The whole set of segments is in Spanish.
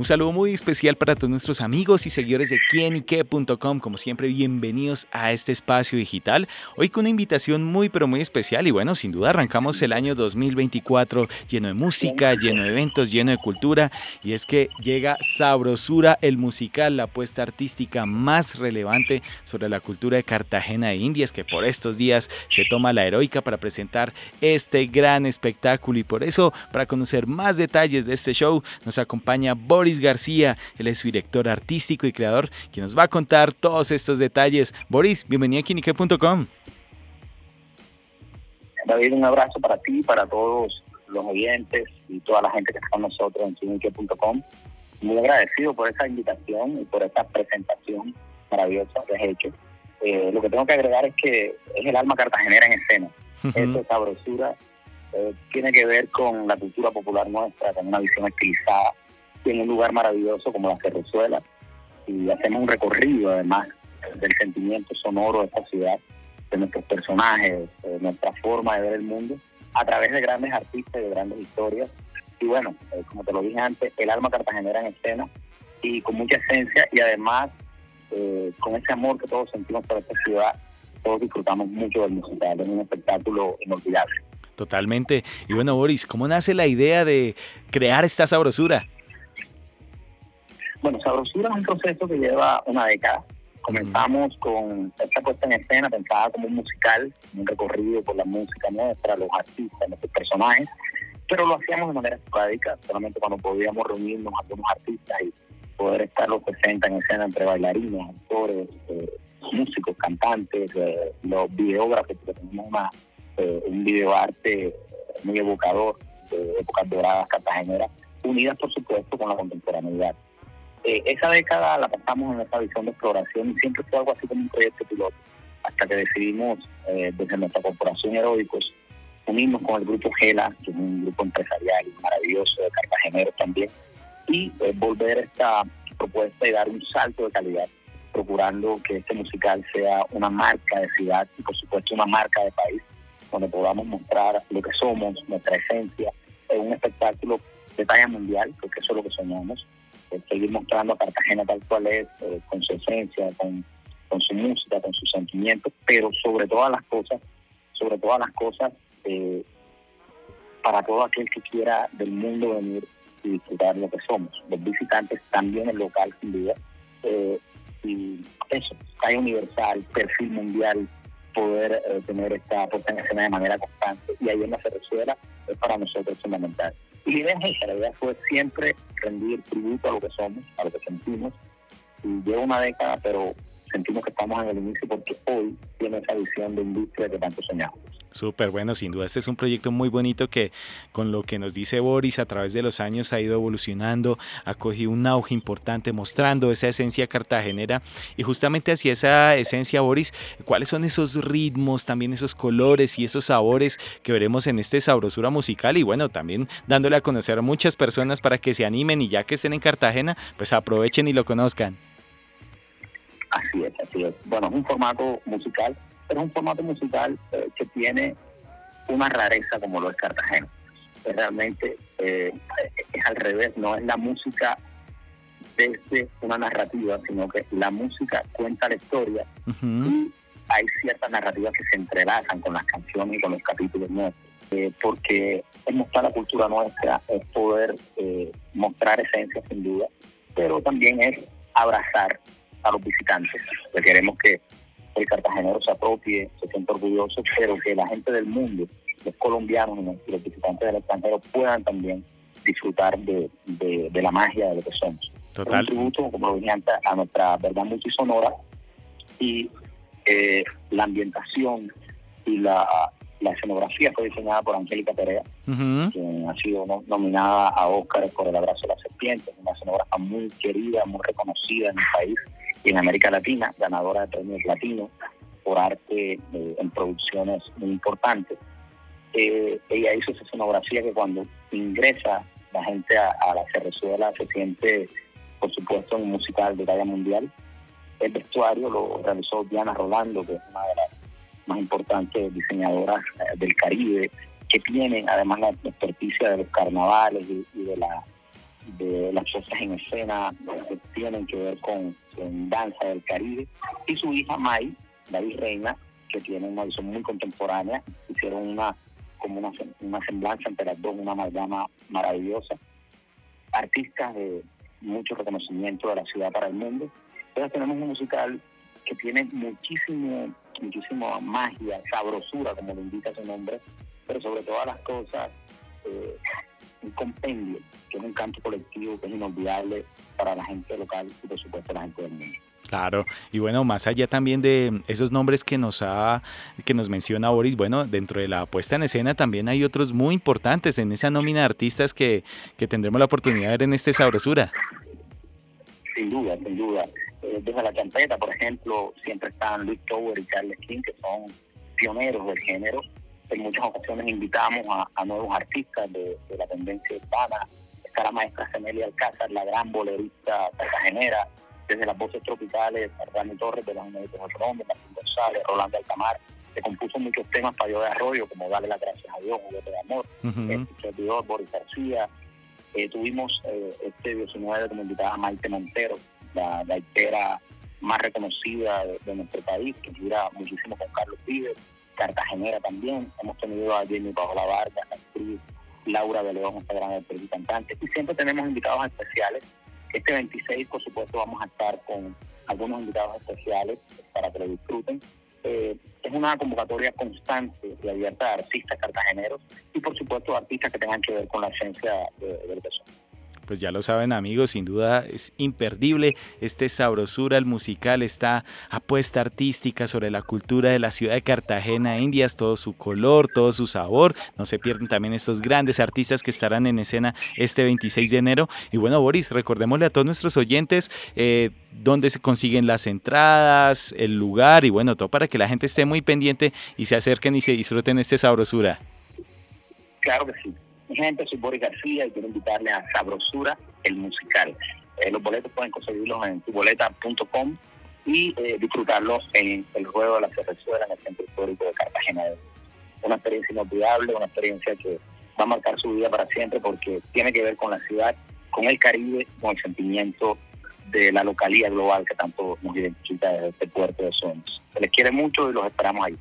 Un saludo muy especial para todos nuestros amigos y seguidores de quienique.com. Como siempre, bienvenidos a este espacio digital. Hoy con una invitación muy, pero muy especial. Y bueno, sin duda arrancamos el año 2024 lleno de música, lleno de eventos, lleno de cultura. Y es que llega Sabrosura, el musical, la apuesta artística más relevante sobre la cultura de Cartagena de Indias, que por estos días se toma la heroica para presentar este gran espectáculo. Y por eso, para conocer más detalles de este show, nos acompaña Boris García, él es su director artístico y creador, quien nos va a contar todos estos detalles. Boris, bienvenido a Kinique.com. David, un abrazo para ti, para todos los oyentes y toda la gente que está con nosotros en Kinique.com. Muy agradecido por esa invitación y por esta presentación maravillosa que has hecho. Eh, lo que tengo que agregar es que es el alma cartagenera en escena. Esa sabrosura eh, tiene que ver con la cultura popular nuestra, con una visión estilizada, en un lugar maravilloso como la Cerrezuela y hacemos un recorrido además del sentimiento sonoro de esta ciudad, de nuestros personajes, de nuestra forma de ver el mundo, a través de grandes artistas y de grandes historias. Y bueno, eh, como te lo dije antes, el alma cartagenera en escena y con mucha esencia y además eh, con ese amor que todos sentimos por esta ciudad, todos disfrutamos mucho del musical, es un espectáculo inolvidable. Totalmente. Y bueno, Boris, ¿cómo nace la idea de crear esta sabrosura? Bueno, Sabrosura es un proceso que lleva una década. Comenzamos con esta puesta en escena pensada como un musical, un recorrido por la música nuestra, los artistas, nuestros personajes, pero lo hacíamos de manera esporádica, solamente cuando podíamos reunirnos algunos artistas y poder estar los presentes en escena entre bailarines, actores, eh, músicos, cantantes, eh, los videógrafos, porque tenemos una, eh, un videoarte muy evocador de épocas doradas cartageneras, unidas por supuesto con la contemporaneidad. Eh, esa década la pasamos en esa visión de exploración y siempre fue algo así como un proyecto piloto, hasta que decidimos eh, desde nuestra corporación Heroicos unirnos con el grupo Gela, que es un grupo empresarial maravilloso de cartageneros también, y eh, volver esta propuesta y dar un salto de calidad, procurando que este musical sea una marca de ciudad y por supuesto una marca de país, donde podamos mostrar lo que somos, nuestra esencia, en un espectáculo de talla mundial, porque eso es lo que soñamos, seguir mostrando a Cartagena tal cual es, eh, con su esencia, con, su música, con sus sentimientos, pero sobre todas las cosas, sobre todas las cosas, eh, para todo aquel que quiera del mundo venir y disfrutar lo que somos. Los visitantes también el local, sin duda. Eh, y eso, hay universal, perfil mundial, poder tener esta puesta en escena de manera constante. Y ahí en la Cerrezuela es para nosotros fundamental. Y la fue siempre rendir tributo a lo que somos, a lo que sentimos. Y lleva una década, pero sentimos que estamos en el inicio porque hoy tiene esa visión de industria que tanto soñamos. Súper bueno, sin duda. Este es un proyecto muy bonito que con lo que nos dice Boris a través de los años ha ido evolucionando, ha cogido un auge importante mostrando esa esencia cartagenera y justamente hacia esa esencia, Boris, ¿cuáles son esos ritmos, también esos colores y esos sabores que veremos en este sabrosura musical? Y bueno, también dándole a conocer a muchas personas para que se animen y ya que estén en Cartagena, pues aprovechen y lo conozcan. Así es, así es. Bueno, es un formato musical pero es un formato musical eh, que tiene una rareza como lo es Cartagena. realmente eh, es al revés, no es la música desde una narrativa, sino que la música cuenta la historia y hay ciertas narrativas que se entrelazan con las canciones y con los capítulos nuestros. Eh, porque es mostrar la cultura nuestra, es poder mostrar esencia sin duda, pero también es abrazar a los visitantes. que queremos que el cartagenero se apropie, se sienta orgulloso, pero que la gente del mundo, los colombianos y los visitantes del extranjero puedan también disfrutar de, la magia de lo que somos. Total. un tributo, como lo dije antes, a nuestra verdad multisonora y eh, la ambientación y la, escenografía fue diseñada por Angélica Perea, quien ha sido nominada a Oscar por El abrazo de la serpiente, una escenógrafa muy querida, muy reconocida en el país y en América Latina, ganadora de premios latinos por arte eh, en producciones muy importantes. Eh, ella hizo esa escenografía que cuando ingresa la gente a, la Cerrezuela se siente, por supuesto, un musical de talla mundial. El vestuario lo realizó Diana Rolando, que es una de las más importantes diseñadoras eh, del Caribe, que tiene además la experticia de los carnavales y, de la de las cosas en escena tienen que ver con, danza del Caribe y su hija May, David Reina, que tiene una visión muy contemporánea, hicieron una como una, una semblanza entre las dos, una amalgama maravillosa. Artistas de mucho reconocimiento de la ciudad para el mundo. Entonces tenemos un musical que tiene muchísimo, muchísima magia, sabrosura, como lo indica su nombre, pero sobre todas las cosas, eh, un compendio, que es un canto colectivo que es inolvidable para la gente local y por supuesto la gente del mundo. Claro, y bueno, más allá también de esos nombres que nos ha, que nos menciona Boris, bueno, dentro de la puesta en escena también hay otros muy importantes en esa nómina de artistas que, que tendremos la oportunidad de ver en este Sabrosura. Sin duda, sin duda. Eh, desde la champeta, por ejemplo, siempre están Luis Tower y Charles King, que son pioneros del género. En muchas ocasiones invitamos a, nuevos artistas de, la tendencia hispana. Está la maestra Semelia Alcázar, la gran bolerista cartagenera, desde las voces tropicales, Dani Torres de los Unidos de Martín González, Rolando Altamar, que compuso muchos temas para yo de arroyo, como Dale las gracias a Dios, Juguete de Amor, uh Boris García. Eh, tuvimos eh, este 19 como invitada Maite Montero, la gaitera más reconocida de, nuestro país, que gira muchísimo con Carlos Vives, Cartagenera también. Hemos tenido a Jenny Paola Vargas, la actriz Laura de León, esta gran actriz y cantante. Y siempre tenemos invitados especiales este 26, por supuesto, vamos a estar con algunos invitados especiales para que lo disfruten. Eh, es una convocatoria constante y abierta de artistas cartageneros y, por supuesto, artistas que tengan que ver con la esencia del beso pues ya lo saben amigos, sin duda es imperdible este sabrosura, el musical, esta apuesta artística sobre la cultura de la ciudad de Cartagena, Indias, todo su color, todo su sabor. No se pierden también estos grandes artistas que estarán en escena este 26 de enero. Y bueno, Boris, recordémosle a todos nuestros oyentes eh, dónde se consiguen las entradas, el lugar y bueno, todo para que la gente esté muy pendiente y se acerquen y se disfruten este sabrosura. Claro que sí. Gente, soy Boris García y quiero invitarle a Sabrosura, el musical. Eh, los boletos pueden conseguirlos en tuboleta.com y eh, disfrutarlos en el juego de la Cerrezuela en el Centro Histórico de Cartagena. Una experiencia inolvidable, una experiencia que va a marcar su vida para siempre porque tiene que ver con la ciudad, con el Caribe, con el sentimiento de la localidad global que tanto nos identifica desde este puerto de Sueños. Se les quiere mucho y los esperamos ahí.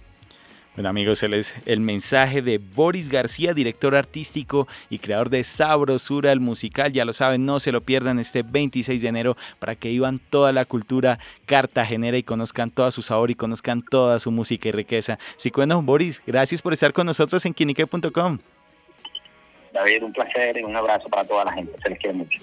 Bueno amigos, él es el mensaje de Boris García, director artístico y creador de Sabrosura, el musical. Ya lo saben, no se lo pierdan este 26 de enero para que vivan toda la cultura cartagenera y conozcan toda su sabor y conozcan toda su música y riqueza. Así que bueno, Boris, gracias por estar con nosotros en quinique.com. David, un placer y un abrazo para toda la gente. Se les quiere mucho.